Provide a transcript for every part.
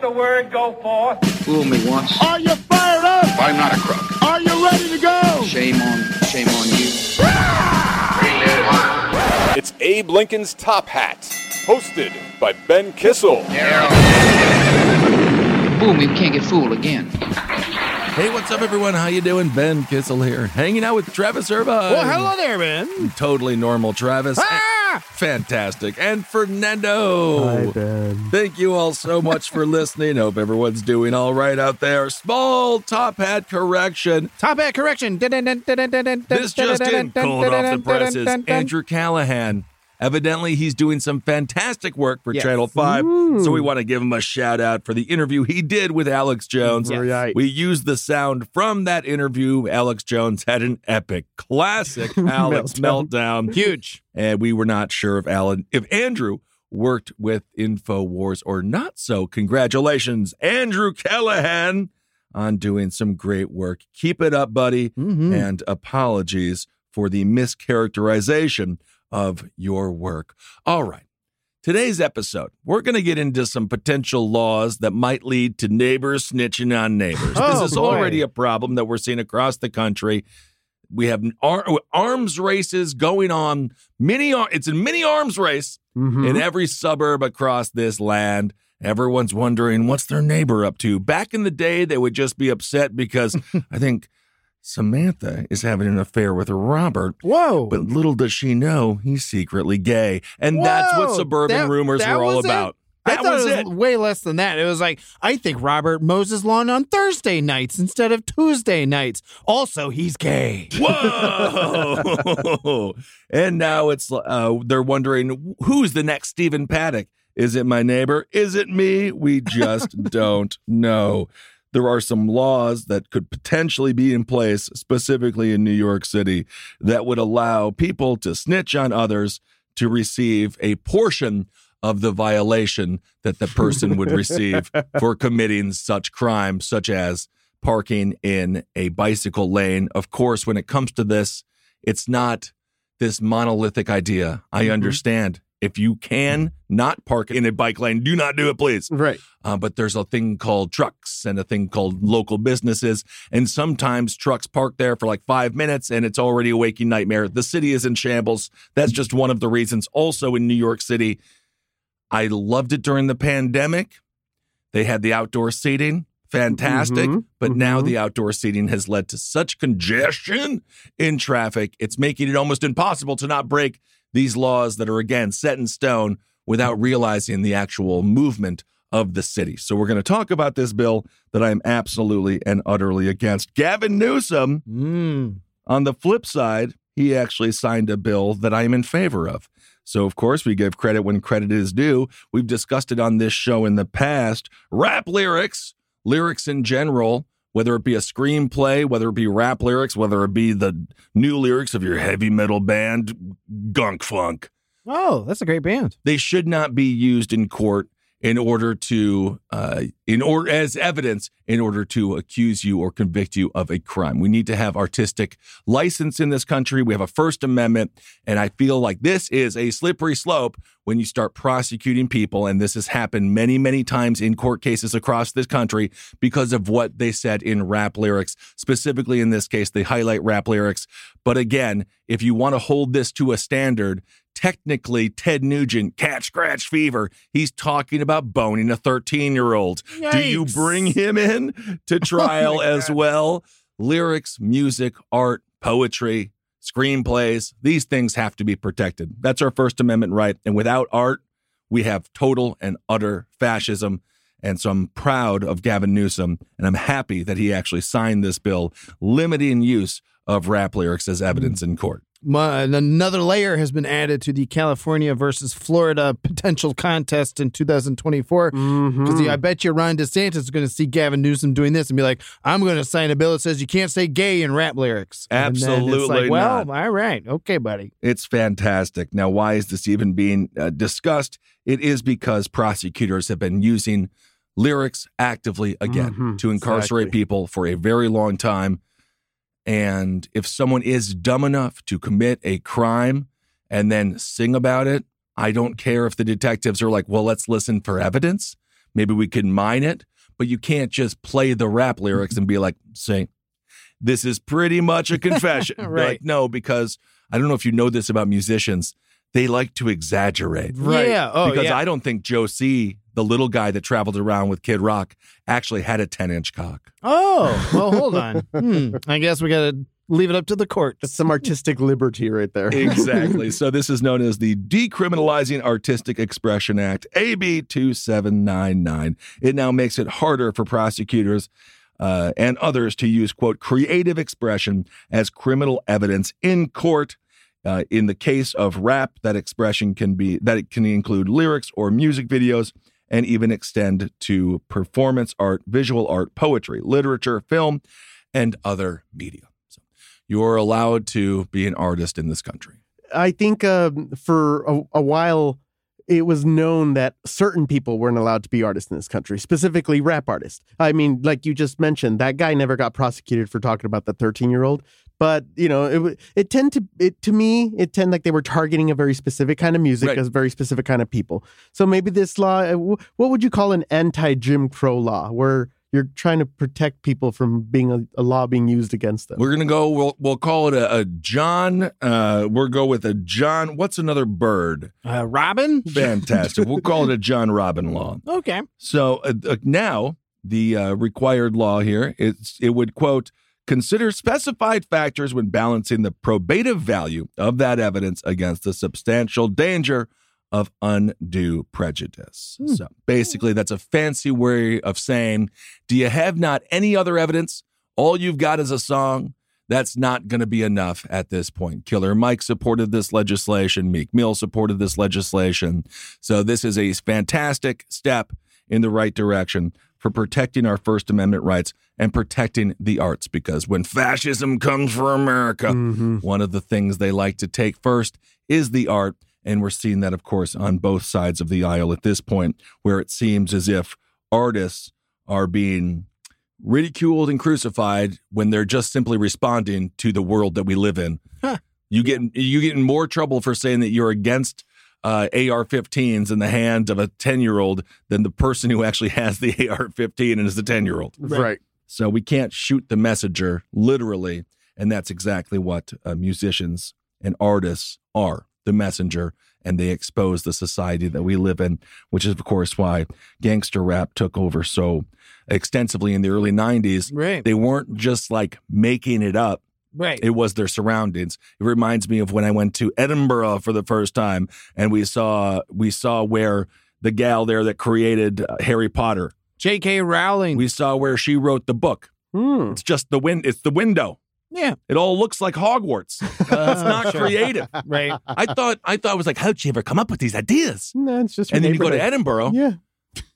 let the word go forth. Fool me once. Are you fired up? I'm not a crook. Are you ready to go? Shame on, shame on you. It's Abe Lincoln's Top Hat, hosted by Ben Kissel. Fool me, we can't get fooled again. Hey, what's up, everyone? How you doing? Ben Kissel here, hanging out with Travis Irvine. Well, hello there, man. Totally normal, Travis. Ah! Fantastic. And Fernando. Hi, Ben. Thank you all so much for listening. Hope everyone's doing all right out there. Small top hat correction. Top hat correction. This just in, cold off the presses. Andrew Callaghan. Evidently, he's doing some fantastic work for Yes. Channel 5. So we want to give him a shout out for the interview he did with Alex Jones. Yes. Right. We used the sound from that interview. Alex Jones had an epic, classic Alex meltdown. Huge. And we were not sure if Alan, if Andrew worked with InfoWars or not. So congratulations, Andrew Callaghan, on doing some great work. Keep it up, buddy. Mhm. And apologies for the mischaracterization of your work. All right. Today's episode, we're going to get into some potential laws that might lead to neighbors snitching on neighbors. Oh, this is boy. already a problem that we're seeing across the country. We have ar- arms races going on. Mini, ar- it's a mini arms race Mhm. in every suburb across this land. Everyone's wondering what's their neighbor up to. Back in the day, they would just be upset because I think Samantha is having an affair with Robert. Whoa. But little does she know he's secretly gay. And that's what suburban that- rumors that were all was it? about. I That thought was it it. was way less than that. It was like, I think Robert mows his lawn on Thursday nights instead of Tuesday nights. Also, he's gay. Whoa! and now it's uh, they're wondering who's the next Stephen Paddock. Is it my neighbor? Is it me? We just don't know. There are some laws that could potentially be in place, specifically in New York City, that would allow people to snitch on others to receive a portion of the violation that the person would receive for committing such crimes, such as parking in a bicycle lane. Of course, when it comes to this, it's not this monolithic idea. I mm-hmm. understand. If you can not park in a bike lane, do not do it, please. Right. Uh, but there's a thing called trucks and a thing called local businesses. And sometimes trucks park there for like five minutes and it's already a waking nightmare. The city is in shambles. That's just one of the reasons. Also in New York City, I loved it during the pandemic. They had the outdoor seating, fantastic. Mhm, But now mhm. the outdoor seating has led to such congestion in traffic, it's making it almost impossible to not break these laws that are, again, set in stone without realizing the actual movement of the city. So we're going to talk about this bill that I am absolutely and utterly against. Gavin Newsom, Mm. on the flip side, he actually signed a bill that I am in favor of. So, of course, we give credit when credit is due. We've discussed it on this show in the past. Rap lyrics, lyrics in general, whether it be a screenplay, whether it be rap lyrics, whether it be the new lyrics of your heavy metal band, Gunk Funk, Oh, that's a great band. they should not be used in court in order to uh, in order as evidence in order to accuse you or convict you of a crime. We need to have artistic license in this country. We have a First Amendment, and I feel like this is a slippery slope when you start prosecuting people. And this has happened many, many times in court cases across this country because of what they said in rap lyrics. Specifically, in this case, they highlight rap lyrics. But again, if you want to hold this to a standard, technically Ted Nugent, cat scratch fever, he's talking about boning a 13 year old. Do you bring him in to trial as well? Lyrics, music, art, poetry, screenplays, these things have to be protected. That's our First Amendment right. And without art, we have total and utter fascism. And so I'm proud of Gavin Newsom, and I'm happy that he actually signed this bill limiting use of rap lyrics as evidence in court. My, another layer has been added to the California versus Florida potential contest in 2024. Because I bet you Ron DeSantis is going to see Gavin Newsom doing this and be like, I'm going to sign a bill that says you can't say gay in rap lyrics. Absolutely like, well, not. all right. Okay, buddy. It's fantastic. Now, why is this even being uh, discussed? It is because prosecutors have been using lyrics actively again Mhm, to incarcerate exactly. people for a very long time. And if someone is dumb enough to commit a crime and then sing about it, I don't care if the detectives are like, well, let's listen for evidence. maybe we can mine it, but you can't just play the rap lyrics and be like, say, this is pretty much a confession. Right. Like, no, because I don't know if you know this about musicians. They like to exaggerate. Yeah. Oh, because yeah. I don't think Joe C., the little guy that traveled around with Kid Rock, actually had a 10 inch cock. oh, well, hold on. Hmm. I guess we got to leave it up to the court. That's some artistic liberty right there. Exactly. so this is known as the Decriminalizing Artistic Expression Act, AB 2799. It now makes it harder for prosecutors uh, and others to use, quote, creative expression as criminal evidence in court. Uh, in the case of rap, that expression can be that it can include lyrics or music videos and even extend to performance art, visual art, poetry, literature, film, and other media. So you're allowed to be an artist in this country. I think um, for a, a while it was known that certain people weren't allowed to be artists in this country, specifically rap artists. I mean, like you just mentioned, that guy never got prosecuted for talking about the 13 year old. But you know, it w- it tend to it to me it tend like they were targeting a very specific kind of music, Right. a very specific kind of people. So maybe this law, uh, what would you call an anti Jim Crow law, where you're trying to protect people from being a, a law being used against them? We're gonna go. We'll we'll call it a, a John. Uh, we'll go with a John. What's another bird? Uh, Robin? Fantastic. we'll call it a John Robin law. Okay. So uh, uh, now the uh, required law here it's it would quote consider specified factors when balancing the probative value of that evidence against the substantial danger of undue prejudice. Hmm. So basically that's a fancy way of saying do you have not any other evidence? All you've got is a song. That's not going to be enough at this point. Killer Mike supported this legislation. Meek Mill supported this legislation. So this is a fantastic step in the right direction for protecting our First Amendment rights and protecting the arts. Because when fascism comes for America, mm-hmm. one of the things they like to take first is the art. And we're seeing that, of course, on both sides of the aisle at this point, where it seems as if artists are being ridiculed and crucified when they're just simply responding to the world that we live in. You get you get in more trouble for saying that you're against uh, AR-15s in the hands of a 10-year-old than the person who actually has the AR-15 and is a 10-year-old. right. So we can't shoot the messenger literally, and that's exactly what uh, musicians and artists are, the messenger, and they expose the society that we live in, which is of course why gangster rap took over so extensively in the early 90s. Right. They weren't just like making it up. Right. It was their surroundings. It reminds me of when I went to Edinburgh for the first time and we saw we saw where the gal there that created uh, Harry Potter. J.K. Rowling. We saw where she wrote the book. Hmm. It's just the wind It's the window. yeah. It all looks like Hogwarts. it's not sure. creative. Right. I thought. I thought it was like, how'd she ever come up with these ideas? No, it's just And then you go to. Edinburgh, Yeah.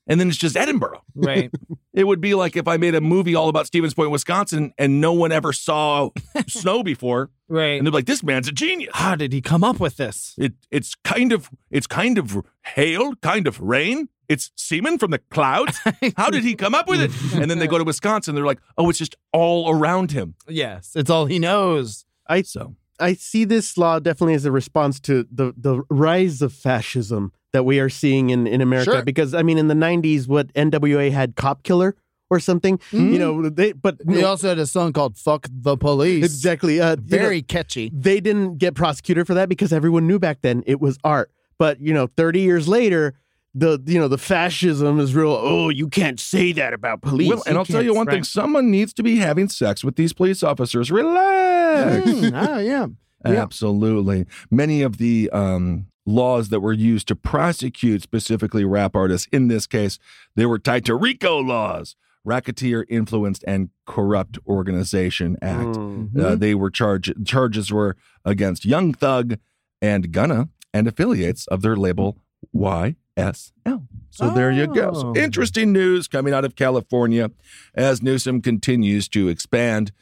And then it's just Edinburgh. Right. It would be like if I made a movie all about Stevens Point, Wisconsin, and no one ever saw snow before, Right. and they're like, "This man's a genius." How did he come up with this? It it's kind of it's kind of hail, kind of rain. It's semen from the clouds. How did he come up with it? And then they go to Wisconsin. They're like, "Oh, it's just all around him." Yes. It's all he knows. I So I see this law definitely as a response to the the rise of fascism that we are seeing in in America. Sure. Because I mean, in the '90s, what NWA had "Cop Killer" or something, Mm-hmm. you know, they but He also had a song called "Fuck the Police." exactly uh, you know, Very catchy. they didn't get prosecuted for that because everyone knew back then it was art. But you know, 30 years later, the you know the fascism is real. Oh, you can't say that about police. Well, and I'll tell you one thing: someone needs to be having sex with these police officers. Relax. Mm, oh yeah. Yeah. Absolutely. Many of the um, laws that were used to prosecute specifically rap artists, in this case, they were tied to RICO laws, Racketeer Influenced and Corrupt Organization Act. Mm. Uh, they were charged. Charges were against Young Thug and Gunna and affiliates of their label YSL. So there you go. So Oh. interesting news coming out of California as Newsom continues to expand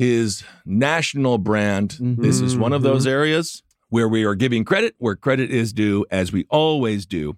his national brand. This is one of those areas where we are giving credit where credit is due, as we always do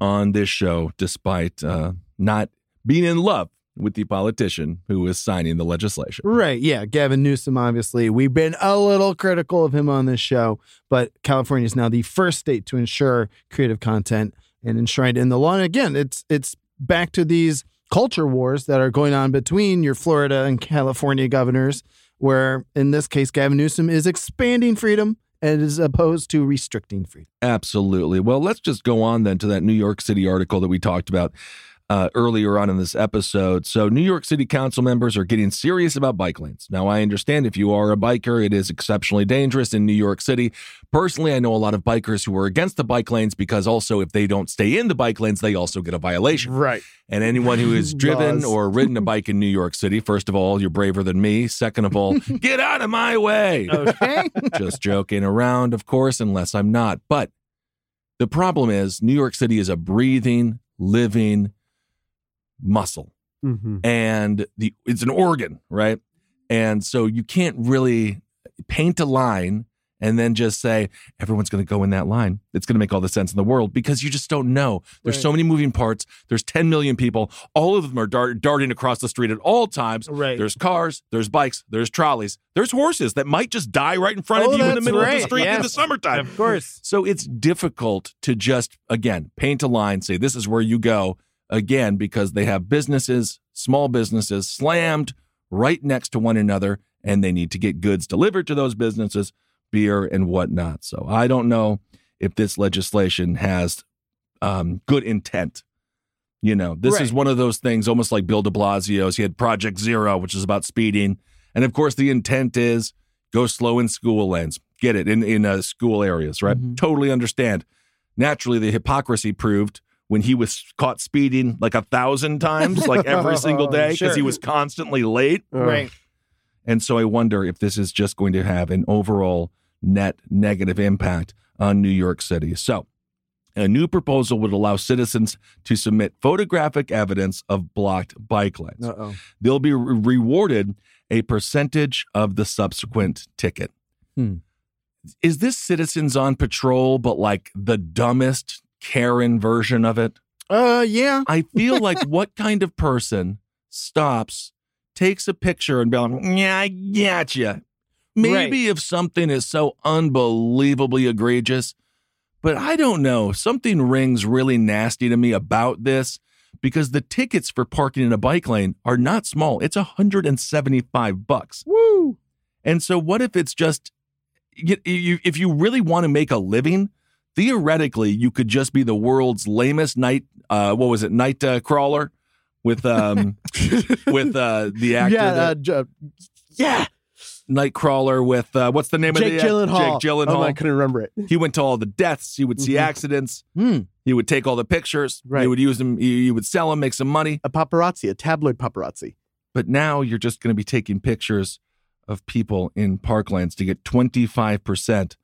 on this show, despite uh, not being in love with the politician who is signing the legislation. Right. Yeah. Gavin Newsom, obviously. We've been a little critical of him on this show, but California is now the first state to ensure creative content and enshrined in the law. And again, it's it's back to these culture wars that are going on between your Florida and California governors, where in this case, Gavin Newsom is expanding freedom as opposed to restricting freedom. Absolutely. Well, let's just go on then to that New York City article that we talked about uh, earlier on in this episode. So, New York City Council members are getting serious about bike lanes. Now, I understand if you are a biker, it is exceptionally dangerous in New York City. Personally, I know a lot of bikers who are against the bike lanes because also if they don't stay in the bike lanes, they also get a violation. Right. And anyone who has driven or ridden a bike in New York City, first of all, you're braver than me. Second of all, get out of my way. Okay. Just joking around, of course, unless I'm not. But the problem is, New York City is a breathing, living muscle, hmm and the it's an organ, right? And so you can't really paint a line and then just say everyone's going to go in that line. It's going to make all the sense in the world because you just don't know. There's Right. so many moving parts. There's 10 million people. All of them are dart- darting across the street at all times. Right. There's cars, there's bikes, there's trolleys, there's horses that might just die right in front Oh, of you in the middle of the right. street in the summertime. of course. So it's difficult to just, again, paint a line, say this is where you go, again, because they have businesses, small businesses slammed right next to one another, and they need to get goods delivered to those businesses, beer and whatnot. So I don't know if this legislation has um, good intent. You know, this is one of those things almost like Bill de Blasio's. He had Project Zero, which is about speeding. And of course, the intent is go slow in school lanes. Get it in, in uh, school areas, right? Mhm. Totally understand. Naturally, the hypocrisy proved when he was caught speeding like a thousand times, like every single day, because Sure. he was constantly late. Right. And so I wonder if this is just going to have an overall net negative impact on New York City. So, a new proposal would allow citizens to submit photographic evidence of blocked bike lanes. Uh-oh. They'll be re- rewarded a percentage of the subsequent ticket. Hmm. Is this citizens on patrol, but like the dumbest Karen version of it? Uh, yeah. I feel like what kind of person stops, takes a picture, and be like, "Yeah, I gotcha." Maybe if something is so unbelievably egregious, but I don't know. Something rings really nasty to me about this because the tickets for parking in a bike lane are not small. It's 175 bucks. Woo. And so, what if it's just you, you, if you really want to make a living? Theoretically, you could just be the world's lamest night. Uh, what was it? Night uh, crawler with um with uh the actor. yeah, that- uh, J- yeah. Nightcrawler with uh, what's the name Jake of the Gyllenhaal. Jake Gyllenhaal. Oh, I couldn't remember it. he went to all the deaths. He would see Mhm. accidents. Hmm. He would take all the pictures. He would use them. You you would sell them, make some money. A paparazzi, a tabloid paparazzi. But now you're just going to be taking pictures of people in parklands to get 25 percent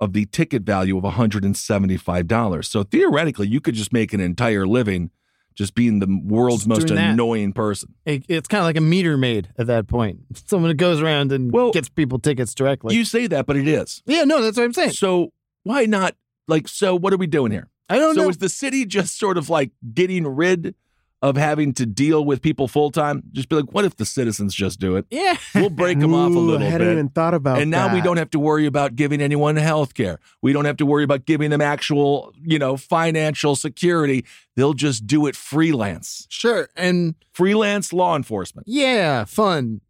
of the ticket value of 175 dollars. So theoretically, you could just make an entire living just being the world's Just most doing that. annoying person. It, it's kind of like a meter maid at that point. Someone that goes around and Well, gets people tickets directly. you say that, but it is. yeah, no, that's what I'm saying. So why not? Like, so what are we doing here? I don't so know. So is the city just sort of like getting rid of having to deal with people full time? Just be like, what if the citizens just do it? yeah. We'll break them off a little I hadn't bit. even thought about and now we don't have to worry about giving anyone health care. We don't have to worry about giving them actual, you know, financial security. They'll just do it freelance. Sure. And Freelance law enforcement. yeah, fun.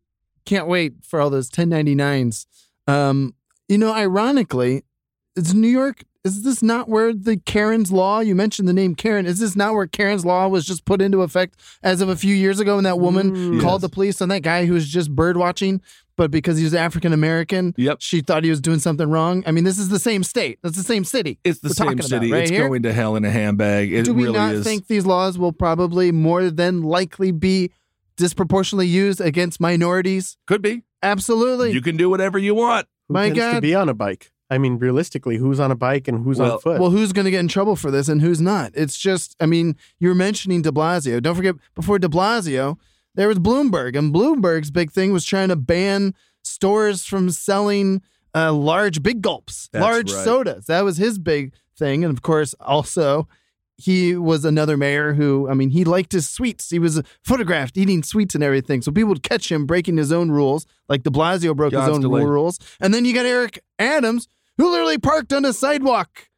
Can't wait for all those 1099s. Um, you know, ironically, it's New York, is this not where the Karen's Law, you mentioned the name Karen, is this not where Karen's Law was just put into effect as of a few years ago when that woman Mm. called Yes. the police on that guy who was just bird watching, but because he was African American, Yep. she thought he was doing something wrong? I mean, this is the same state. That's the same city. It's the same city. right it's here. going to hell in a handbag. It Do we really not is. think these laws will probably more than likely be disproportionately used against minorities? Could be. Absolutely. You can do whatever you want. Who My tends to be on a bike? I mean, realistically, who's on a bike and who's Well- on foot? well, who's going to get in trouble for this and who's not? It's just, I mean, you were mentioning de Blasio. Don't forget, before de Blasio, there was Bloomberg, and Bloomberg's big thing was trying to ban stores from selling uh, large big gulps, That's large right. sodas. That was his big thing. And of course, also, he was another mayor who, I mean, he liked his sweets. He was photographed eating sweets and everything. So people would catch him breaking his own rules, like de Blasio broke his own rules. And then you got Eric Adams, who literally parked on the sidewalk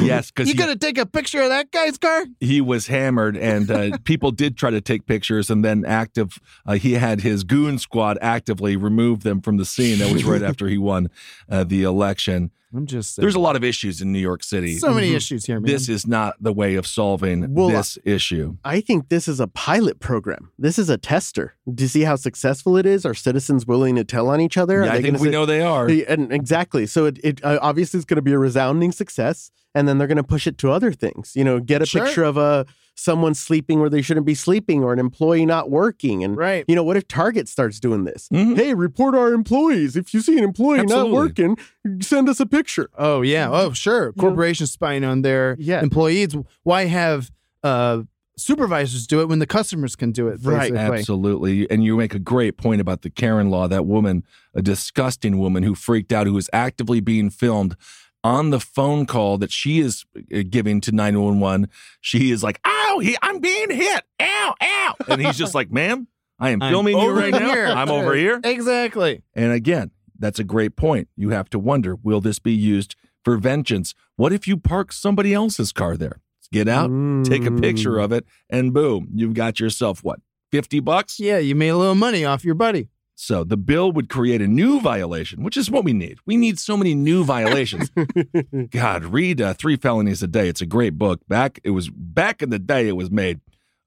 Yes, because You gonna take a picture of that guy's car? he was hammered, and uh, people did try to take pictures, and then active. Uh, he had his goon squad actively remove them from the scene. That was right after he won uh, the election. I'm just saying. There's a lot of issues in New York City. so many issues here, man. This is not the way of solving Well, this issue. I think this is a pilot program. This is a tester. Do you see how successful it is? Are citizens willing to tell on each other? Yeah, I think we know they are. And exactly. So it, it uh, obviously is going to be a resounding success, and then they're going to push it to other things. You know, get a Sure. picture of a someone sleeping where they shouldn't be sleeping, or an employee not working, and right. you know, what if Target starts doing this? Mhm. Hey, report our employees. If you see an employee not working, send us a picture. Oh yeah. Oh sure. Corporations spying on their Yeah. employees. Why have uh, supervisors do it when the customers can do it? Right. basically? Absolutely. And you make a great point about the Karen law. That woman, a disgusting woman who freaked out, who was actively being filmed on the phone call that she is uh, giving to 911. She is like, ow, he, I'm being hit. Ow, ow. And he's just like, ma'am, I am I'm filming you right now. I'm over here. Exactly. And again, that's a great point. You have to wonder will this be used for vengeance? What if you park somebody else's car there? Get out, take a picture Mm. of it, and boom, you've got yourself what, 50 bucks? Yeah, you made a little money off your buddy. So the bill would create a new violation, which is what we need. We need so many new violations. God, read uh, Three Felonies a Day. It's a great book. Back it was back in the day it was made,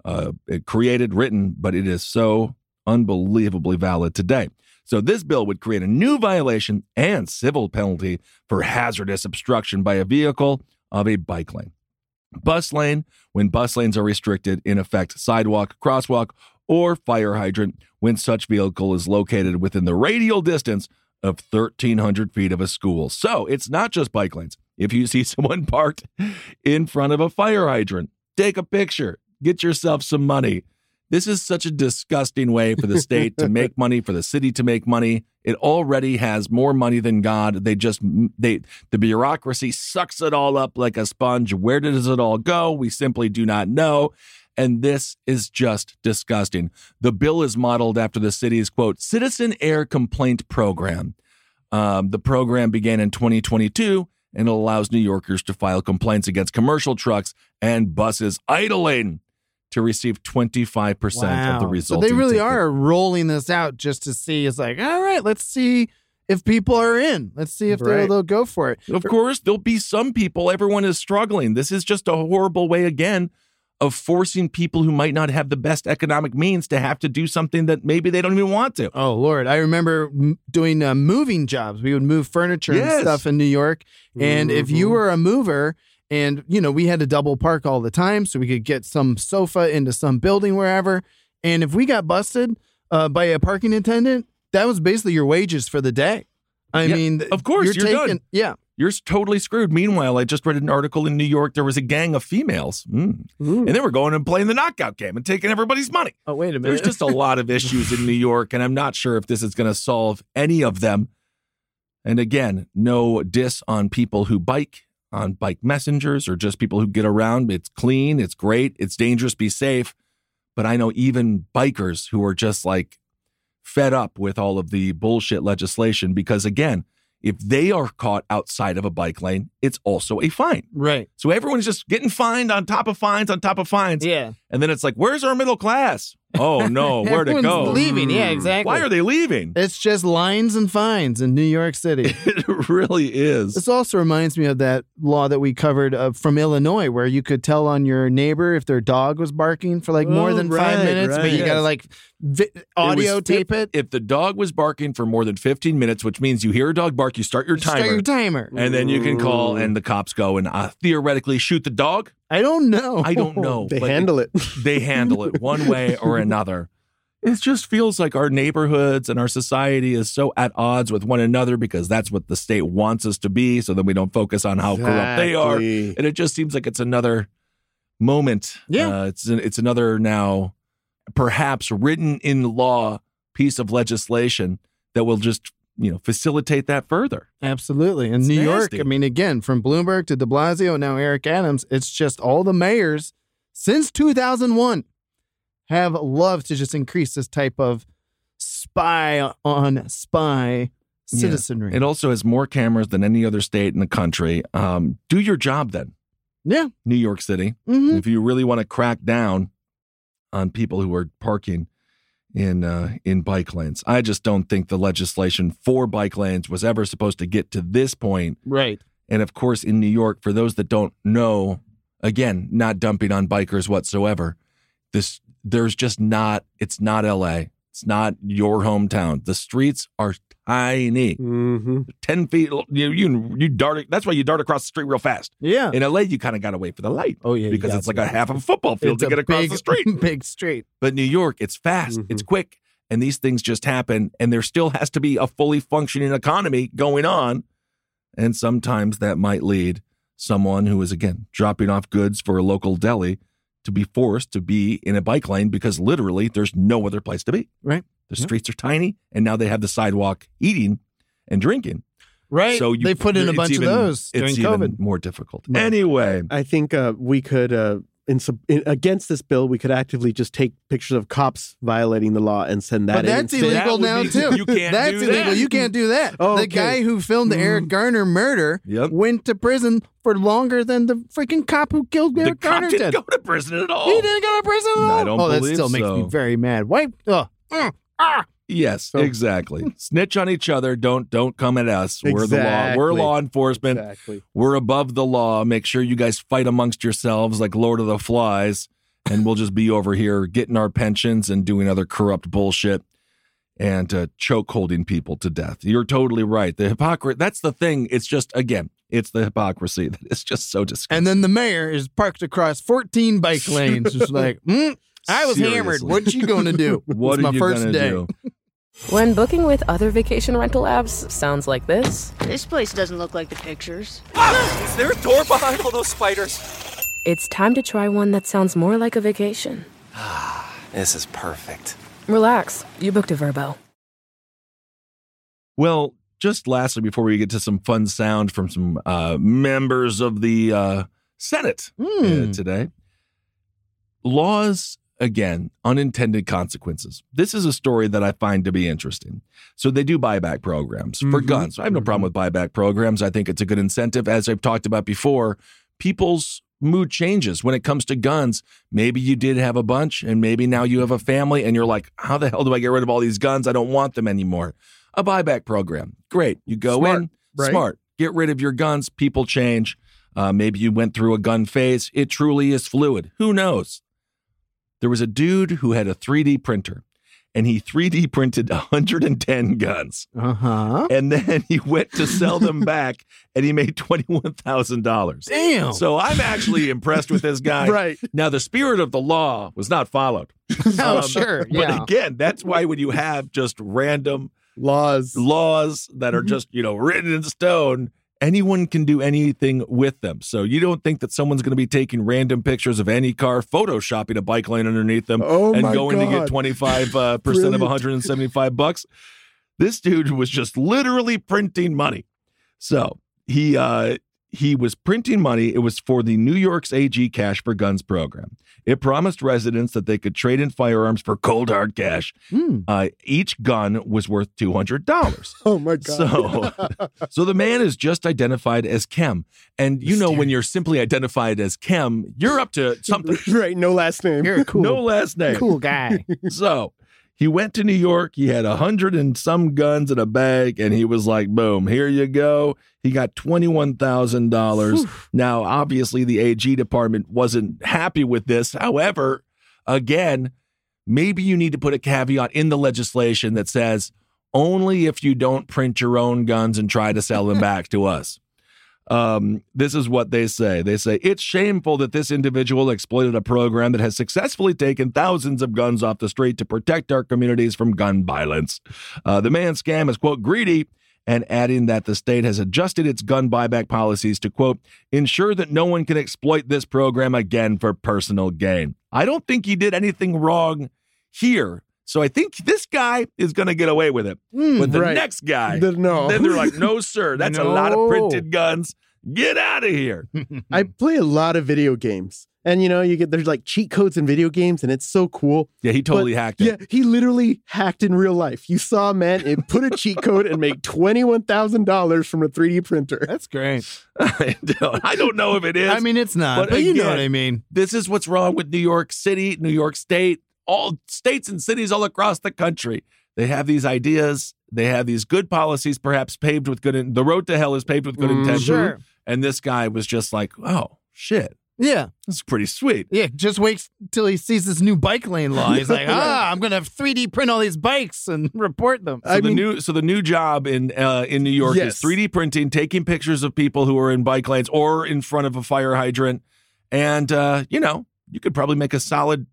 uh, it created, written, but it is so unbelievably valid today. So this bill would create a new violation and civil penalty for hazardous obstruction by a vehicle of a bike lane. Bus lane, when bus lanes are restricted, in effect, sidewalk, crosswalk, or fire hydrant when such vehicle is located within the radial distance of 1,300 feet of a school. So it's not just bike lanes. If you see someone parked in front of a fire hydrant, take a picture, get yourself some money. This is such a disgusting way for the state to make money, for the city to make money. It already has more money than God. They just they the bureaucracy sucks it all up like a sponge. Where does it all go? We simply do not know. And this is just disgusting. The bill is modeled after the city's quote citizen air complaint program. Um, the program began in 2022 and it allows New Yorkers to file complaints against commercial trucks and buses idling to receive 25% of the results. So they really ticket. are rolling this out just to see. It's like, all right, let's see if people are in. Let's see if they'll, Right. they'll go for it. Of course, there'll be some people. Everyone is struggling. This is just a horrible way, again, of forcing people who might not have the best economic means to have to do something that maybe they don't even want to. Oh Lord, I remember m- doing uh, moving jobs. We would move furniture Yes. and stuff in New York. And if you Mhm. were a mover, and you know we had to double park all the time, so we could get some sofa into some building wherever. And if we got busted uh, by a parking attendant, that was basically your wages for the day. I Yeah, mean, of course, you're done. Yeah, You're totally screwed. Meanwhile, I just read an article in New York. There was a gang of females, Mm. And they were going and playing the knockout game and taking everybody's money. Oh wait a minute. There's just a lot of issues in New York, and I'm not sure if this is going to solve any of them. And again, no diss on people who bike, on bike messengers, or just people who get around. It's clean, it's great, it's dangerous, be safe. But I know even bikers who are just like fed up with all of the bullshit legislation because, again, if they are caught outside of a bike lane, it's also a fine. right. So everyone's just getting fined on top of fines on top of fines. Yeah. And then it's like, where's our middle class? Oh no, where to Everyone's go? Leaving. Yeah, exactly. Why are they leaving? It's just lines and fines in New York City. It really is. This also reminds me of that law that we covered uh, from Illinois, where you could tell on your neighbor if their dog was barking for like more Oh, than five right, minutes, but right. you gotta like vi- audio fif- tape it. If the dog was barking for more than 15 minutes, which means you hear a dog bark, you start your timer. Start timer. your timer. and then you can call and the cops go and uh, theoretically shoot the dog. I don't know. I don't know. they handle it. they handle it one way or another. It just feels like our neighborhoods and our society is so at odds with one another because that's what the state wants us to be. So then we don't focus on how corrupt they are. And it just seems like it's another moment. Yeah. Uh, it's, an, it's another now perhaps written in law piece of legislation that will just, you know, facilitate that further. Absolutely. In It's New York. I mean, again, from Bloomberg to de Blasio, now Eric Adams, it's just all the mayors since 2001 have loved to just increase this type of spy on spy Yeah. citizenry. It also has more cameras than any other state in the country. Um, do your job then, yeah. New York City. hmm If you really want to crack down on people who are parking in uh, in bike lanes, I just don't think the legislation for bike lanes was ever supposed to get to this point. Right. And of course, in New York, for those that don't know, again, not dumping on bikers whatsoever. This there's just not. It's not L.A. It's not your hometown. The streets are tiny, Mm-hmm. ten feet. You you you dart. That's why you dart across the street real fast. Yeah. In LA, you kind of got to wait for the light. Oh, yeah, because it's like a half of a football field It's to get across big, the street. big street. But New York, it's fast, Mhm. it's quick, and these things just happen. And there still has to be a fully functioning economy going on. And sometimes that might lead someone who is, again, dropping off goods for a local deli to be forced to be in a bike lane because literally there's no other place to be. Right. The Yeah. streets are tiny, and now they have the sidewalk eating and drinking. Right. So you, they put in a bunch even- of those during it's COVID. even more difficult. Right. Anyway, I think uh, we could, uh, in, in against this bill, we could actively just take pictures of cops violating the law and send that But in. that's instead. illegal That now be- too. you can't That's do illegal. that. You can't do that. Oh, the okay. guy who filmed the Eric Garner murder Yep. went to prison for longer than the freaking cop who killed the Eric cop Garner didn't did. go to prison at all. He didn't go to prison at all. I don't oh, that believe still makes so. me very mad. Why? Mm. Yes, So- exactly. Snitch on each other. Don't don't come at us. We're the law. We're law enforcement. Exactly. We're above the law. Make sure you guys fight amongst yourselves like Lord of the Flies, and we'll just be over here getting our pensions and doing other corrupt bullshit and uh, choke holding people to death. You're totally right. The hypocrisy. That's the thing. It's just again, it's the hypocrisy that is just so disgusting. And then the mayor is parked across 14 bike lanes. Just like, mm, I was hammered. Seriously. What you going to do? what it's my you first day. do? When booking with other vacation rental apps sounds like this. This place doesn't look like the pictures. Is there a door behind all those spiders? It's time to try one that sounds more like a vacation. This is perfect. Relax, you booked a Vrbo. Well, just lastly, before we get to some fun sound from some uh, members of the uh, Senate uh, Hmm. today, laws, again, unintended consequences. This is a story that I find to be interesting. So they do buyback programs for Mhm. guns. I have no problem with buyback programs. I think it's a good incentive. As I've talked about before, people's mood changes when it comes to guns. Maybe you did have a bunch, and maybe now you have a family, and you're like, how the hell do I get rid of all these guns? I don't want them anymore. A buyback program. Great. You go Smart, in, right? smart. Get rid of your guns. People change. Uh, maybe you went through a gun phase. It truly is fluid. Who knows? There was a dude who had a 3D printer and he 3D printed 110 guns. Uh huh. And then he went to sell them back and he made $21,000. Damn. So I'm actually impressed with this guy. Right. Now, the spirit of the law was not followed. oh, Um, sure. But again, that's why when you have just random Laws. laws that are just, you know, written in stone, anyone can do anything with them. So you don't think that someone's going to be taking random pictures of any car, photoshopping a bike lane underneath them, Oh and going to get God. 25 uh, percent of 175 bucks. This dude was just literally printing money. So he uh he was printing money. It was for the New York's AG Cash for Guns program. It promised residents that they could trade in firearms for cold hard cash. Hmm. Uh, each gun was worth two hundred dollars. Oh my God. So, so the man is just identified as Kem, and you know when you're simply identified as Kem, you're up to something. right. No last name. You're cool, No last name. cool guy. So he went to New York. He had a hundred and some guns in a bag, and he was like, "Boom, here you go." He got twenty one thousand dollars. Now, obviously, the AG department wasn't happy with this. However, again, maybe you need to put a caveat in the legislation that says only if you don't print your own guns and try to sell them back to us. Um, this is what they say. They say it's shameful that this individual exploited a program that has successfully taken thousands of guns off the street to protect our communities from gun violence. Uh, the man scam is quote greedy and adding that the state has adjusted its gun buyback policies to quote ensure that no one can exploit this program again for personal gain. I don't think he did anything wrong here. So I think this guy is going to get away with it. Hmm. but the right. next guy, The- no. then they're like, no, sir, that's a lot of printed guns. Get out of here. I play a lot of video games, And you know, you get there's like cheat codes in video games, and it's so cool. Yeah, he totally But, hacked it. Yeah, he literally hacked in real life. You saw a man and put a cheat code and make twenty one thousand dollars from a 3D printer. That's great. I, don't, I don't know if it is. I mean, it's not, But but, you know what I mean. this is what's wrong with New York City, New York State, all states and cities all across the country. They have these ideas, they have these good policies, perhaps paved with good. In- the road to hell is paved with good Mm, intention. Sure. And this guy was just like, oh shit, Yeah. this is pretty sweet. Yeah. Just wait till he sees this new bike lane law. He's like, ah, I'm going to 3D print all these bikes and report them. So I the mean- new so the new job in uh, in New York Yes. is 3D printing, taking pictures of people who are in bike lanes or in front of a fire hydrant, and uh, you know you could probably make a solid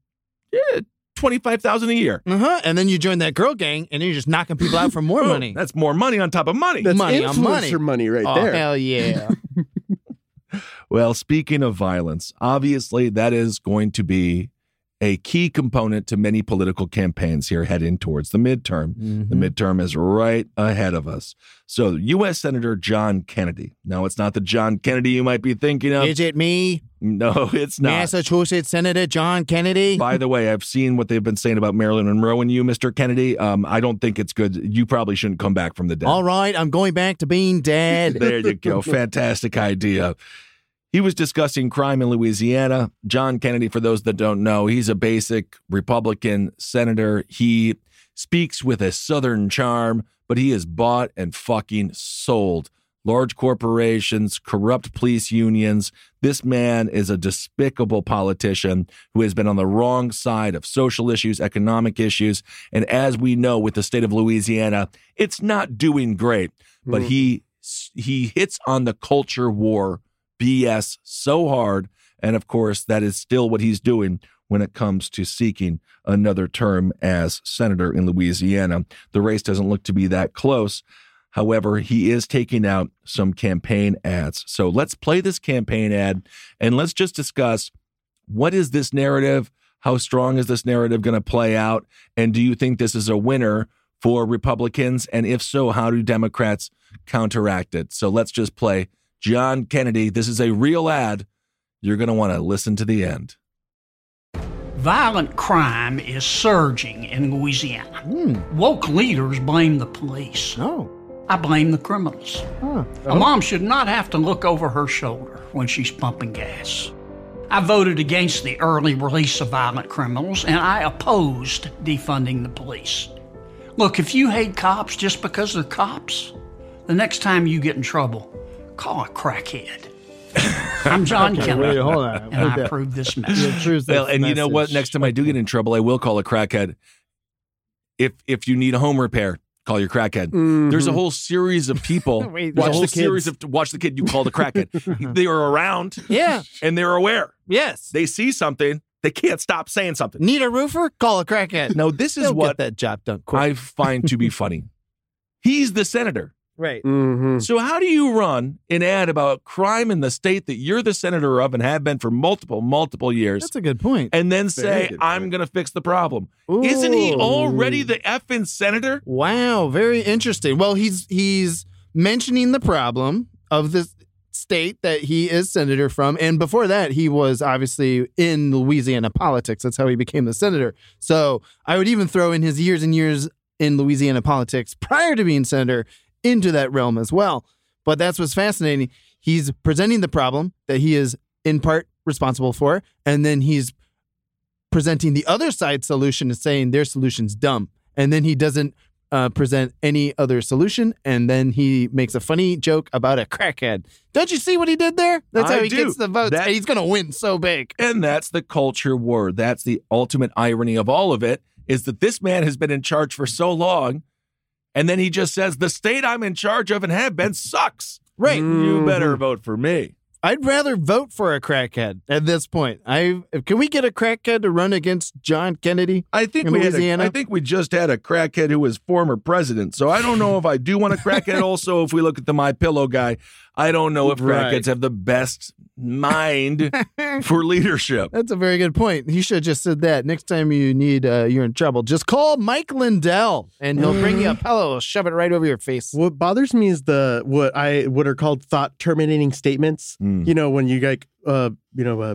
yeah, twenty five thousand a year. Uh huh. And then you join that girl gang and you're just knocking people out for more money. That's more money on top of money. That's Money on money. influencer money right oh, there. hell yeah. Well, speaking of violence, obviously that is going to be a key component to many political campaigns here heading towards the midterm. The midterm is right ahead of us. So, U.S. Senator John Kennedy. Now, it's not the John Kennedy you might be thinking of. Is it me, No, it's not. Massachusetts Senator John Kennedy? By the way, I've seen what they've been saying about Marilyn Monroe and you, Mr. Kennedy. Um, I don't think it's good. You probably shouldn't come back from the dead. All right, I'm going back to being dead. There you go. Fantastic idea. He was discussing crime in Louisiana. John Kennedy, for those that don't know, he's a basic Republican senator. He speaks with a Southern charm, but he is bought and fucking sold. Large corporations, corrupt police unions. This man is a despicable politician who has been on the wrong side of social issues, economic issues. And as we know with the state of Louisiana, it's not doing great, but mm. he he hits on the culture war BS so hard. And of course, that is still what he's doing when it comes to seeking another term as senator in Louisiana. The race doesn't look to be that close. However, he is taking out some campaign ads. So let's play this campaign ad and let's just discuss what is this narrative? How strong is this narrative going to play out? And do you think this is a winner for Republicans? And if so, how do Democrats counteract it? So let's just play John Kennedy. This is a real ad. You're going to want to listen to the end. Violent crime is surging in Louisiana. Hmm. Woke leaders blame the police. Oh. I blame the criminals. A mom should not have to look over her shoulder when she's pumping gas. I voted against the early release of violent criminals and I opposed defunding the police. Look, if you hate cops just because they're cops, the next time you get in trouble, call a crackhead. I'm John Kennedy, Wait, hold on. and Wait I there. approve this Yeah, message. truth Well, is and you know what? Next time I do get in trouble, I will call a crackhead. If if you need a home repair, call your crackhead. Mm-hmm. There's a whole series of people. Wait, there's a watch whole the series of watch the kid. You call the crackhead. they are around Yeah. and they're aware. Yes. They see something. They can't stop saying something. Need a roofer? Call a crackhead. No, this is They'll what get that job done quick. I find to be funny. He's the senator. Right. hmm So how do you run an ad about crime in the state that you're the senator of and have been for multiple, multiple years, That's a good point. and then Very say I'm going to fix the problem? Isn't he already the effing senator? Wow, very interesting. Well, he's he's mentioning the problem of the state that he is senator from, and before that, he was obviously in Louisiana politics. That's how he became the senator. So I would even throw in his years and years in Louisiana politics prior to being senator into that realm as well. But that's what's fascinating. He's presenting the problem that he is in part responsible for, and then he's presenting the other side solution and saying their solution's dumb. And then he doesn't uh, present any other solution. And then he makes a funny joke about a crackhead. Don't you see what he did there? That's I how he do. gets the votes. That- he's going to win so big. And that's the culture war. That's the ultimate irony of all of it is that this man has been in charge for so long. And then he just says, the state I'm in charge of and have been sucks. Right. You mm-hmm. better vote for me. I'd rather vote for a crackhead at this point. I Can we get a crackhead to run against John Kennedy? I think In we had a? I think we just had a crackhead who was former president. So I don't know if I do want a crackhead. also, if we look at the My Pillow guy, I don't know if Right. crackheads have the best mind for leadership. That's a very good point. You should have just said that. Next time you need, uh, you're in trouble, just call Mike Lindell and he'll bring you a pillow, he'll shove it right over your face. What bothers me is the what I what are called thought terminating statements. Mm. You know, when you like uh you know uh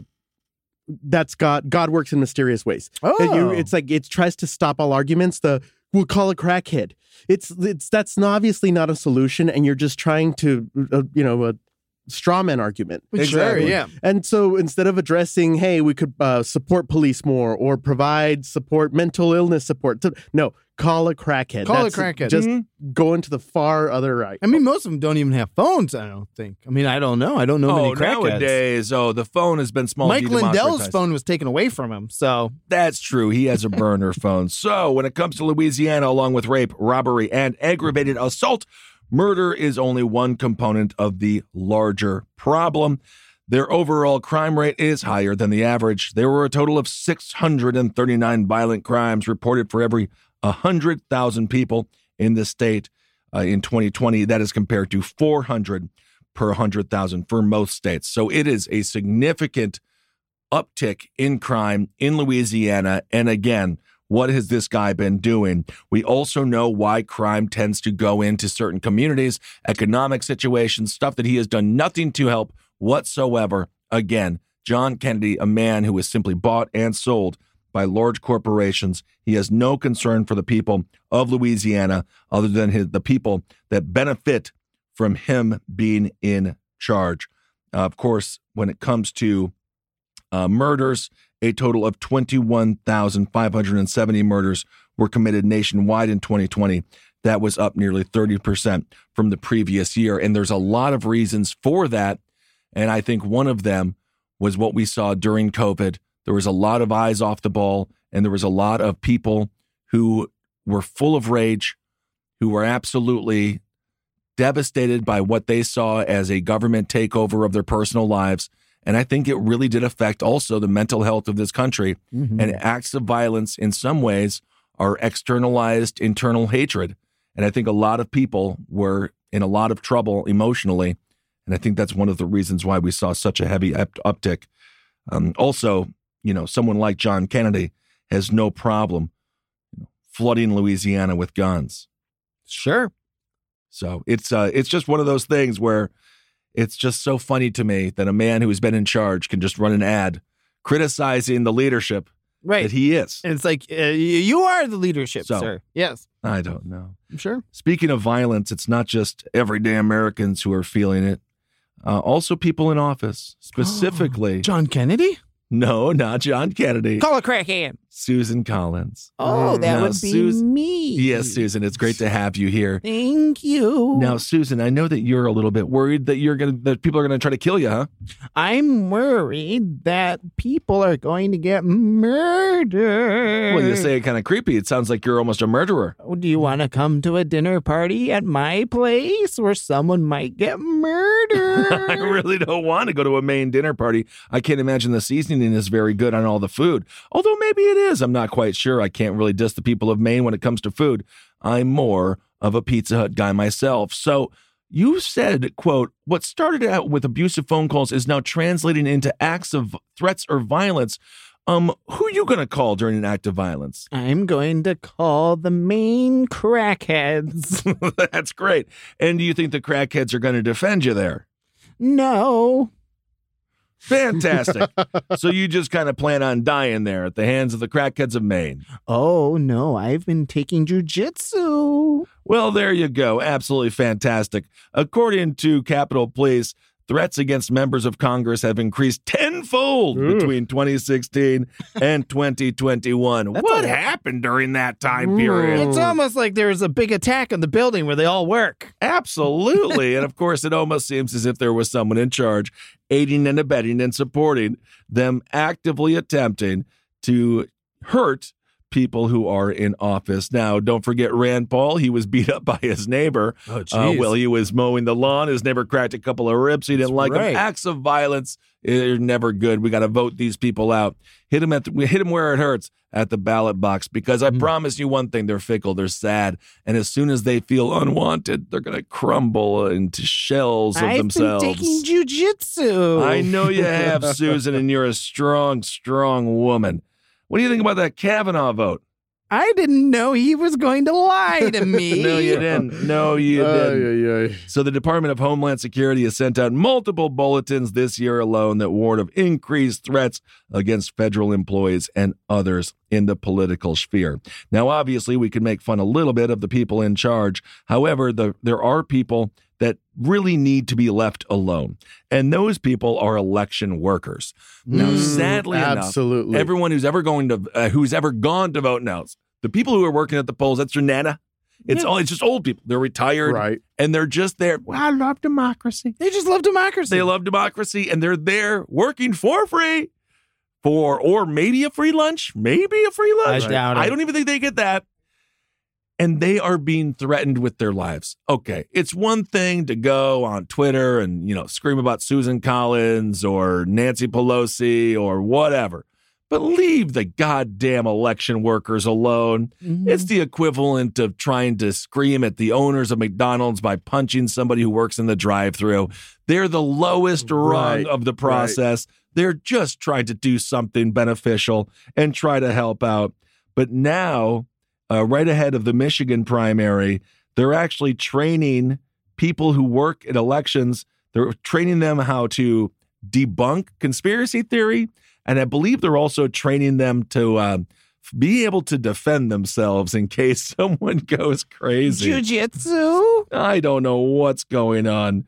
that's God. God works in mysterious ways. Oh. You- it's like it tries to stop all arguments. The we'll call a crackhead. It's it's that's obviously not a solution, and you're just trying to uh, you know a straw man argument. Sure, yeah. And so instead of addressing, hey, we could uh, support police more or provide support, mental illness support. to- No, call a crackhead. Call a crackhead. Just Mhm. go into the far other right. I mean, most of them don't even have phones. I don't think. I mean, I don't know. I don't know oh, many crackheads. nowadays, oh, the phone has been small. Mike Lindell's phone was taken away from him. So That's true. He has a burner phone. So, when it comes to Louisiana, along with rape, robbery, and aggravated assault, murder is only one component of the larger problem. Their overall crime rate is higher than the average. There were a total of 639 violent crimes reported for every 100,000 people in the state uh, in 2020. That is compared to 400 per 100,000 for most states. So, it is a significant uptick in crime in Louisiana. And again, what has this guy been doing? We also know why crime tends to go into certain communities, economic situations, stuff that he has done nothing to help whatsoever. Again, John Kennedy, a man who was simply bought and sold by large corporations. He has no concern for the people of Louisiana other than his, the people that benefit from him being in charge. Uh, of course, when it comes to uh, murders. A total of 21,570 murders were committed nationwide in 2020. That was up nearly 30% from the previous year. And there's a lot of reasons for that. And I think one of them was what we saw during COVID. There was a lot of eyes off the ball, and there was a lot of people who were full of rage, who were absolutely devastated by what they saw as a government takeover of their personal lives. And I think it really did affect also the mental health of this country. Mm-hmm. And acts of violence, in some ways, are externalized internal hatred. And I think a lot of people were in a lot of trouble emotionally. And I think that's one of the reasons why we saw such a heavy up- uptick. Um, also, you know, someone like John Kennedy has no problem you know, flooding Louisiana with guns. Sure. So it's uh, it's just one of those things where it's just so funny to me that a man who has been in charge can just run an ad criticizing the leadership Right. that he is. And it's like, uh, you are the leadership, So- sir. Yes. I don't know. Sure. Speaking of violence, it's not just everyday Americans who are feeling it. Uh, also, people in office, specifically. John Kennedy? No, not John Kennedy. Call a crackhead. Susan Collins. Oh, that Now, would be Susan- me. Yes, Susan, it's great to have you here. Thank you. Now, Susan, I know that you're a little bit worried that you're gonna that people are gonna try to kill you, huh? I'm worried that people are going to get murdered. Well, you say it kind of creepy. It sounds like you're almost a murderer. Oh, Do you want to come to a dinner party at my place where someone might get murdered? I really don't want to go to a Maine dinner party. I can't imagine the seasoning is very good on all the food. Although maybe it is. I'm not quite sure. I can't really diss the people of Maine when it comes to food. I'm more of a Pizza Hut guy myself. So you said, quote, what started out with abusive phone calls is now translating into acts of threats or violence. Um, who are you going to call during an act of violence? I'm going to call the Maine crackheads. That's great. And do you think the crackheads are going to defend you there? no. Fantastic. so you just kind of plan on dying there at the hands of the crackheads of Maine. Oh, no. I've been taking jujitsu. Well, there you go. Absolutely fantastic. According to Capitol Police, threats against members of Congress have increased tenfold between 2016 and 2021. what happened during that time period? It's almost like there was a big attack in the building where they all work. Absolutely. and of course, it almost seems as if there was someone in charge aiding and abetting and supporting them actively attempting to hurt people who are in office. Now, don't forget Rand Paul. He was beat up by his neighbor. Oh, Uh, jeez. well, he was mowing the lawn. His neighbor cracked a couple of ribs. He didn't like right. them. Acts of violence are never good. We got to vote these people out. Hit them at the, we hit them where it hurts at the ballot box because. I promise you one thing: they're fickle, they're sad, and as soon as they feel unwanted, they're going to crumble into shells of I've themselves. been taking jujitsu. I know you have, Susan, and you're a strong, strong woman. What do you think about that Kavanaugh vote? I didn't know he was going to lie to me. no, you didn't. No, you didn't. Ay, ay, ay. So the Department of Homeland Security has sent out multiple bulletins this year alone that warn of increased threats against federal employees and others in the political sphere. Now, obviously, we can make fun a little bit of the people in charge. However, the, there are people that really need to be left alone. And those people are election workers. Now, Mm, sadly enough, absolutely. everyone who's ever going to uh, who's ever gone to vote knows the people who are working at the polls. That's your nana. It's all it's just old people. They're retired, Right. And they're just there. Well, I love democracy. They just love democracy. They love democracy, and they're there working for free, for or maybe a free lunch, maybe a free lunch. I doubt it. I don't even think they get that. And they are being threatened with their lives. Okay, it's one thing to go on Twitter and you know scream about Susan Collins or Nancy Pelosi or whatever, but leave the goddamn election workers alone. Mm-hmm. It's the equivalent of trying to scream at the owners of McDonald's by punching somebody who works in the drive-through. They're the lowest rung Right, of the process. They're just trying to do something beneficial and try to help out. But now, uh, right ahead of the Michigan primary, they're actually training people who work in elections. They're training them how to debunk conspiracy theory. And I believe they're also training them to um, be able to defend themselves in case someone goes crazy. Jiu-jitsu. I don't know what's going on.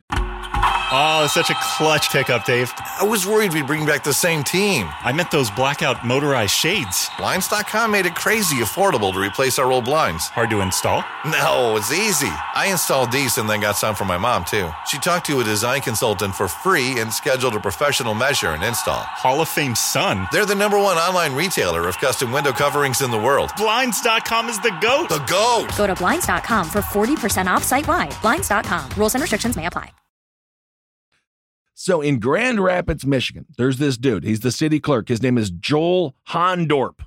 Oh, it's such a clutch pickup, Dave. I was worried we'd bring back the same team. I meant those blackout motorized shades. Blinds.com made it crazy affordable to replace our old blinds. Hard to install? No, it's easy. I installed these and then got some for my mom, too. She talked to a design consultant for free and scheduled a professional measure and install. Hall of Fame son. They're the number one online retailer of custom window coverings in the world. Blinds.com is the GOAT. The GOAT! Go to Blinds.com for 40% off site wide. Blinds.com. Rules and restrictions may apply. So in Grand Rapids, Michigan, there's this dude. He's the city clerk. His name is Joel Hondorp.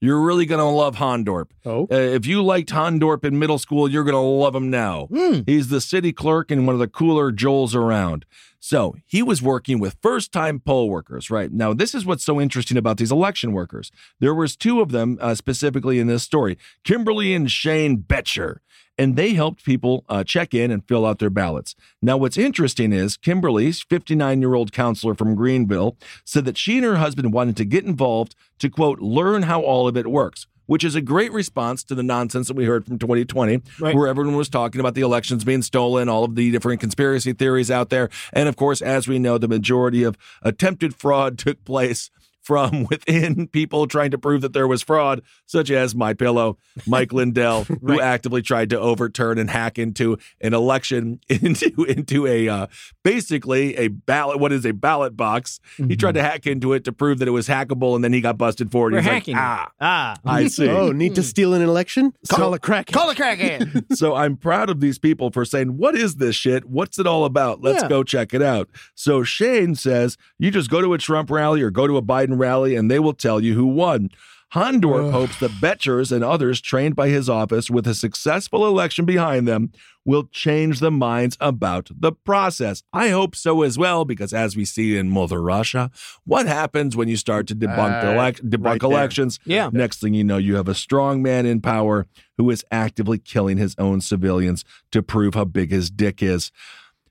You're really going to love Hondorp. Oh. Uh, if you liked Hondorp in middle school, you're going to love him now. He's the city clerk and one of the cooler Joels around. So he was working with first time poll workers, right? Now, this is what's so interesting about these election workers. There was two of them uh, specifically in this story, Kimberly and Shane Betcher. And they helped people uh, check in and fill out their ballots. Now, what's interesting is Kimberly's 59 year old counselor from Greenville said that she and her husband wanted to get involved to, quote, learn how all of it works which is a great response to the nonsense that we heard from 2020, Right. where everyone was talking about the elections being stolen, all of the different conspiracy theories out there. And of course, as we know, the majority of attempted fraud took place from within people trying to prove that there was fraud, such as My Pillow, Mike Lindell, who actively tried to overturn and hack into an election into into a uh, basically a ballot. What is a ballot box? He tried to hack into it to prove that it was hackable, and then he got busted for it. We're He's like, hacking. ah, ah. I see. Oh, need to steal an election? Call a crack. Call a crackhead. so I'm proud of these people for saying, What is this shit? What's it all about? Let's Yeah. go check it out. So Shane says, You just go to a Trump rally or go to a Biden rally and they will tell you who won. Hondorp hopes that Betchers and others trained by his office with a successful election behind them will change the minds about the process. I hope so as well, because as we see in Mother Russia, what happens when you start to debunk, Uh, elec- debunk right there. elections? Yeah. Next thing you know, you have a strong man in power who is actively killing his own civilians to prove how big his dick is.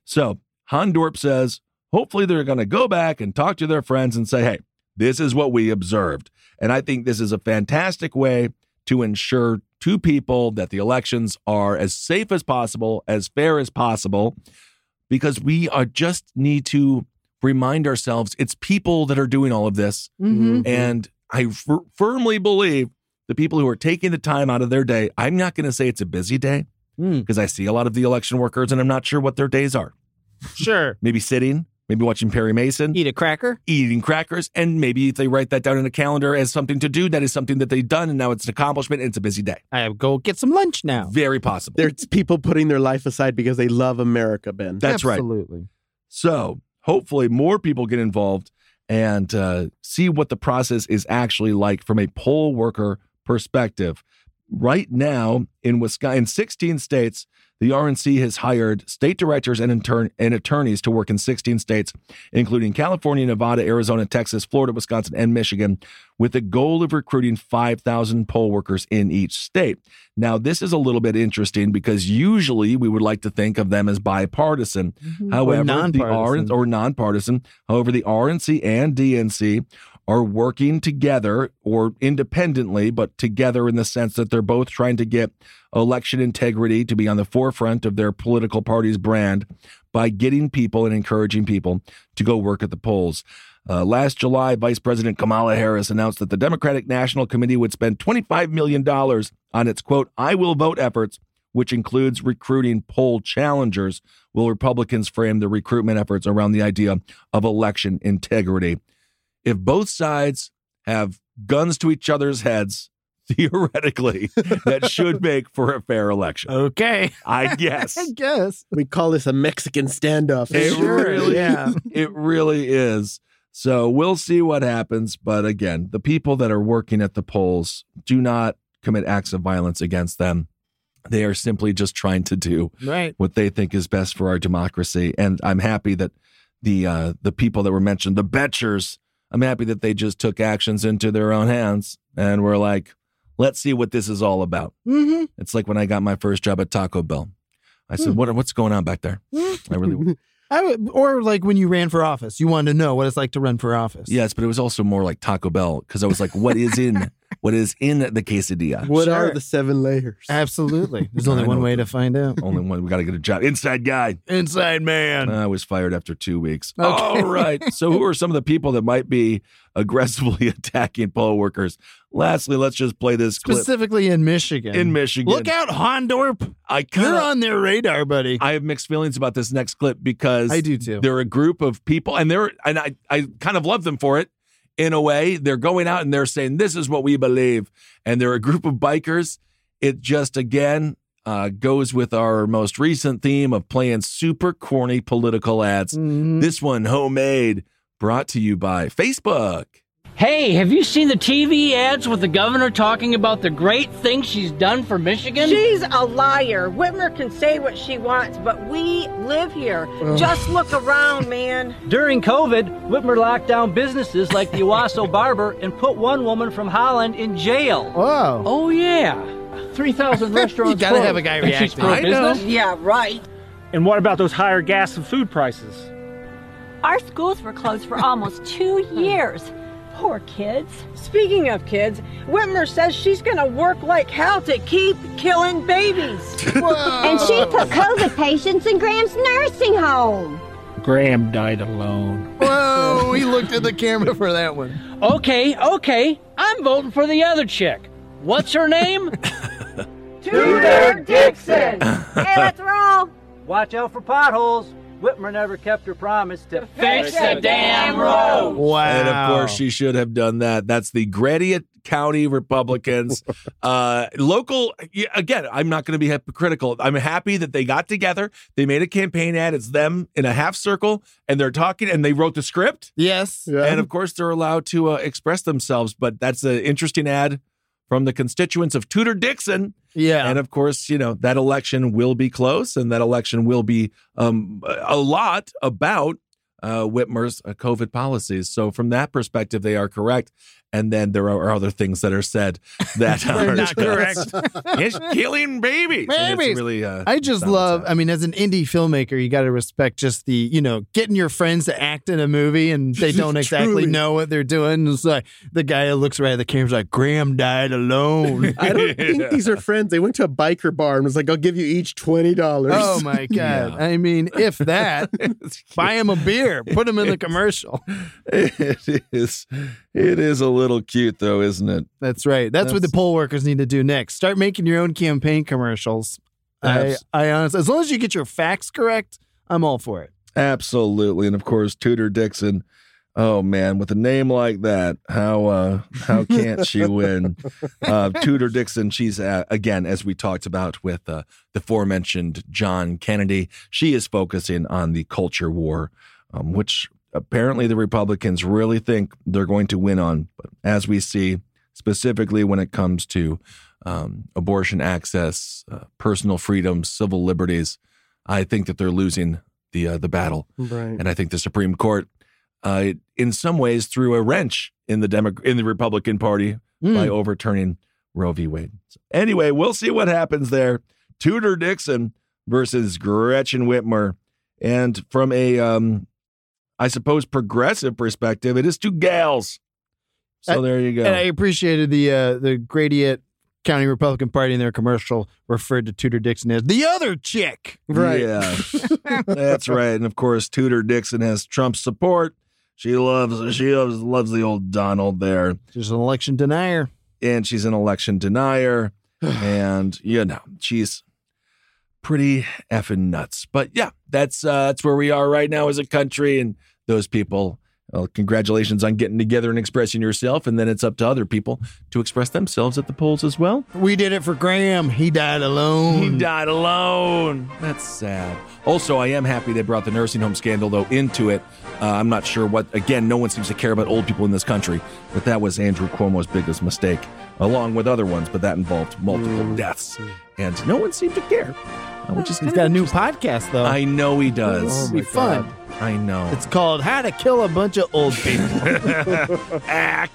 So Hondorp says, hopefully they're going to go back and talk to their friends and say, hey, this is what we observed. And I think this is a fantastic way to ensure to people that the elections are as safe as possible, as fair as possible, because we are just need to remind ourselves it's people that are doing all of this. Mm-hmm. And I firmly believe the people who are taking the time out of their day, I'm not going to say it's a busy day Mm. because I see a lot of the election workers and I'm not sure what their days are. Sure. Maybe sitting, maybe watching Perry Mason, Eat a cracker. eating crackers, and maybe if they write that down in a calendar as something to do, that is something that they've done and now it's an accomplishment and it's a busy day. I go get some lunch now. Very possible. There's people putting their life aside because they love America, Ben. That's right. Absolutely. So hopefully more people get involved and uh, see what the process is actually like from a poll worker perspective. right now in Wisconsin, in 16 states, the RNC has hired state directors and, intern- and attorneys to work in 16 states, including California, Nevada, Arizona, Texas, Florida, Wisconsin, and Michigan, with the goal of recruiting 5,000 poll workers in each state. Now, this is a little bit interesting because usually we would like to think of them as bipartisan. Mm-hmm. Or However, the nonpartisan. RNC or nonpartisan. However, the RNC and DNC are working together or independently, but together in the sense that they're both trying to get election integrity to be on the forefront of their political party's brand by getting people and encouraging people to go work at the polls. Uh, last July, Vice President Kamala Harris announced that the Democratic National Committee would spend $25 million on its quote, I will vote efforts, which includes recruiting poll challengers. Will Republicans frame the recruitment efforts around the idea of election integrity? If both sides have guns to each other's heads, theoretically, that should make for a fair election. Okay. I guess. I guess. We call this a Mexican standoff. It really, yeah. it really is. So we'll see what happens. But again, the people that are working at the polls do not commit acts of violence against them. They are simply just trying to do Right. what they think is best for our democracy. And I'm happy that the uh, the people that were mentioned, the Betchers, I'm happy that they just took actions into their own hands and were like, let's see what this is all about. Mm-hmm. It's like when I got my first job at Taco Bell. I said, Hmm. "What? What's going on back there?" I really, I would, or like when you ran for office, you wanted to know what it's like to run for office. yes, but it was also more like Taco Bell because I was like, "What is in? What is in the quesadilla?" What Sure. are the seven layers? Absolutely. There's only I one know. way to find out. Only one. We got to get a job. Inside guy. Inside man. I was fired after two weeks. Okay. All right. So, who are some of the people that might be aggressively attacking poll workers? Lastly, let's just play this clip Specifically in Michigan. in Michigan. Look out, Hondorp. I You're kind on their radar, buddy. I have mixed feelings about this next clip because I do too. They're a group of people, and they're and I I kind of love them for it in a way. They're going out and they're saying this is what we believe, and they're a group of bikers. It just again uh, goes with our most recent theme of playing super corny political ads. Mhm. This one homemade, brought to you by Facebook. Hey, have you seen the TV ads with the governor talking about the great things she's done for Michigan? She's a liar. Whitmer can say what she wants, but we live here. Ugh. Just look around, man. During COVID, Whitmer locked down businesses like the Owosso Barber and put one woman from Holland in jail. Wow. Oh, yeah. 3,000 restaurants. You gotta closed. have a guy And she's reacting. pro-business? Yeah, right. And what about those higher gas and food prices? Our schools were closed for almost two hmm. years. Poor kids. Speaking of kids, Whitmer says she's gonna work like hell to keep killing babies. And she put COVID patients in Graham's nursing home. Graham died alone. Whoa, he looked at the camera for that one. Okay, okay. I'm voting for the other chick. What's her name? Tudor Dixon. Hey, let's roll. Watch out for potholes. Whitmer never kept her promise to fix the damn road. Wow. And of course, she should have done that. That's the Gratiot County Republicans. uh, local, again, I'm not going to be hypocritical. I'm happy that they got together. They made a campaign ad. It's them in a half circle, and they're talking, and they wrote the script. Yes. And of course, they're allowed to uh, express themselves. But that's an interesting ad from the constituents of Tudor Dixon. Yeah. And of course, you know, that election will be close and that election will be um, a lot about uh, Whitmer's uh, COVID policies. So, from that perspective, they are correct. And then there are other things that are said that They're not correct. it's killing babies. Babies. It's really, uh, I just not love, I mean, as an indie filmmaker, you got to respect just the, you know, getting your friends to act in a movie and they don't exactly know what they're doing. It's like the guy who looks right at the camera's like, Graham died alone. I don't think these are friends. They went to a biker bar and was like, "I'll give you each twenty dollars." Oh my god! I mean, if that, buy him a beer, put him in the commercial. it is. It is a little cute, though, isn't it? That's right. That's, what the poll workers need to do next. Start making your own campaign commercials. I, I honestly, as long as you get your facts correct, I'm all for it. Absolutely, and of course, Tudor Dixon. Oh man, with a name like that, how uh, how can't she win? Uh, Tudor Dixon. She's uh, again, as we talked about with uh, the aforementioned John Kennedy. She is focusing on the culture war, um, which apparently the Republicans really think they're going to win on. But as we see, specifically when it comes to um, abortion access, uh, personal freedoms, civil liberties. I think that they're losing the uh, the battle, Right. and I think the Supreme Court, uh, in some ways, threw a wrench in the Demo- in the Republican Party Mm. by overturning Roe v. Wade. So anyway, we'll see what happens there. Tudor Dixon versus Gretchen Whitmer, and from a, um, I suppose, progressive perspective, it is two gals. So Uh, there you go. And I appreciated the uh, the Gradient County Republican Party in their commercial referred to Tudor Dixon as the other chick. Right. Yeah, that's right. And of course, Tudor Dixon has Trump's support. She loves she loves, loves the old Donald there. She's an election denier. And she's an election denier. and you know, she's pretty effing nuts. But yeah, that's uh that's where we are right now as a country and those people. Well, congratulations on getting together and expressing yourself, and then it's up to other people to express themselves at the polls as well. We did it for Graham. He died alone. He died alone. That's sad. Also, I am happy they brought the nursing home scandal, though, into it. Uh, I'm not sure what, again, no one seems to care about old people in this country, but that was Andrew Cuomo's biggest mistake, along with other ones, but that involved multiple deaths. And no one seemed to care, Oh, which is He's kind got a new podcast though. I know he does. Oh, It'll be fun. I know. It's called How to Kill a Bunch of Old People. Ack.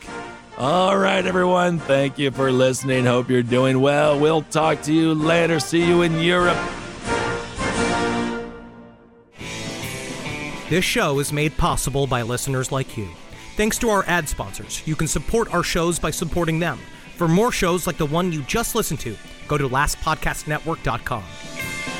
All right, everyone. Thank you for listening. Hope you're doing well. We'll talk to you later. See you in Europe. This show is made possible by listeners like you. Thanks to our ad sponsors, you can support our shows by supporting them. For more shows like the one you just listened to, go to lastpodcastnetwork.com.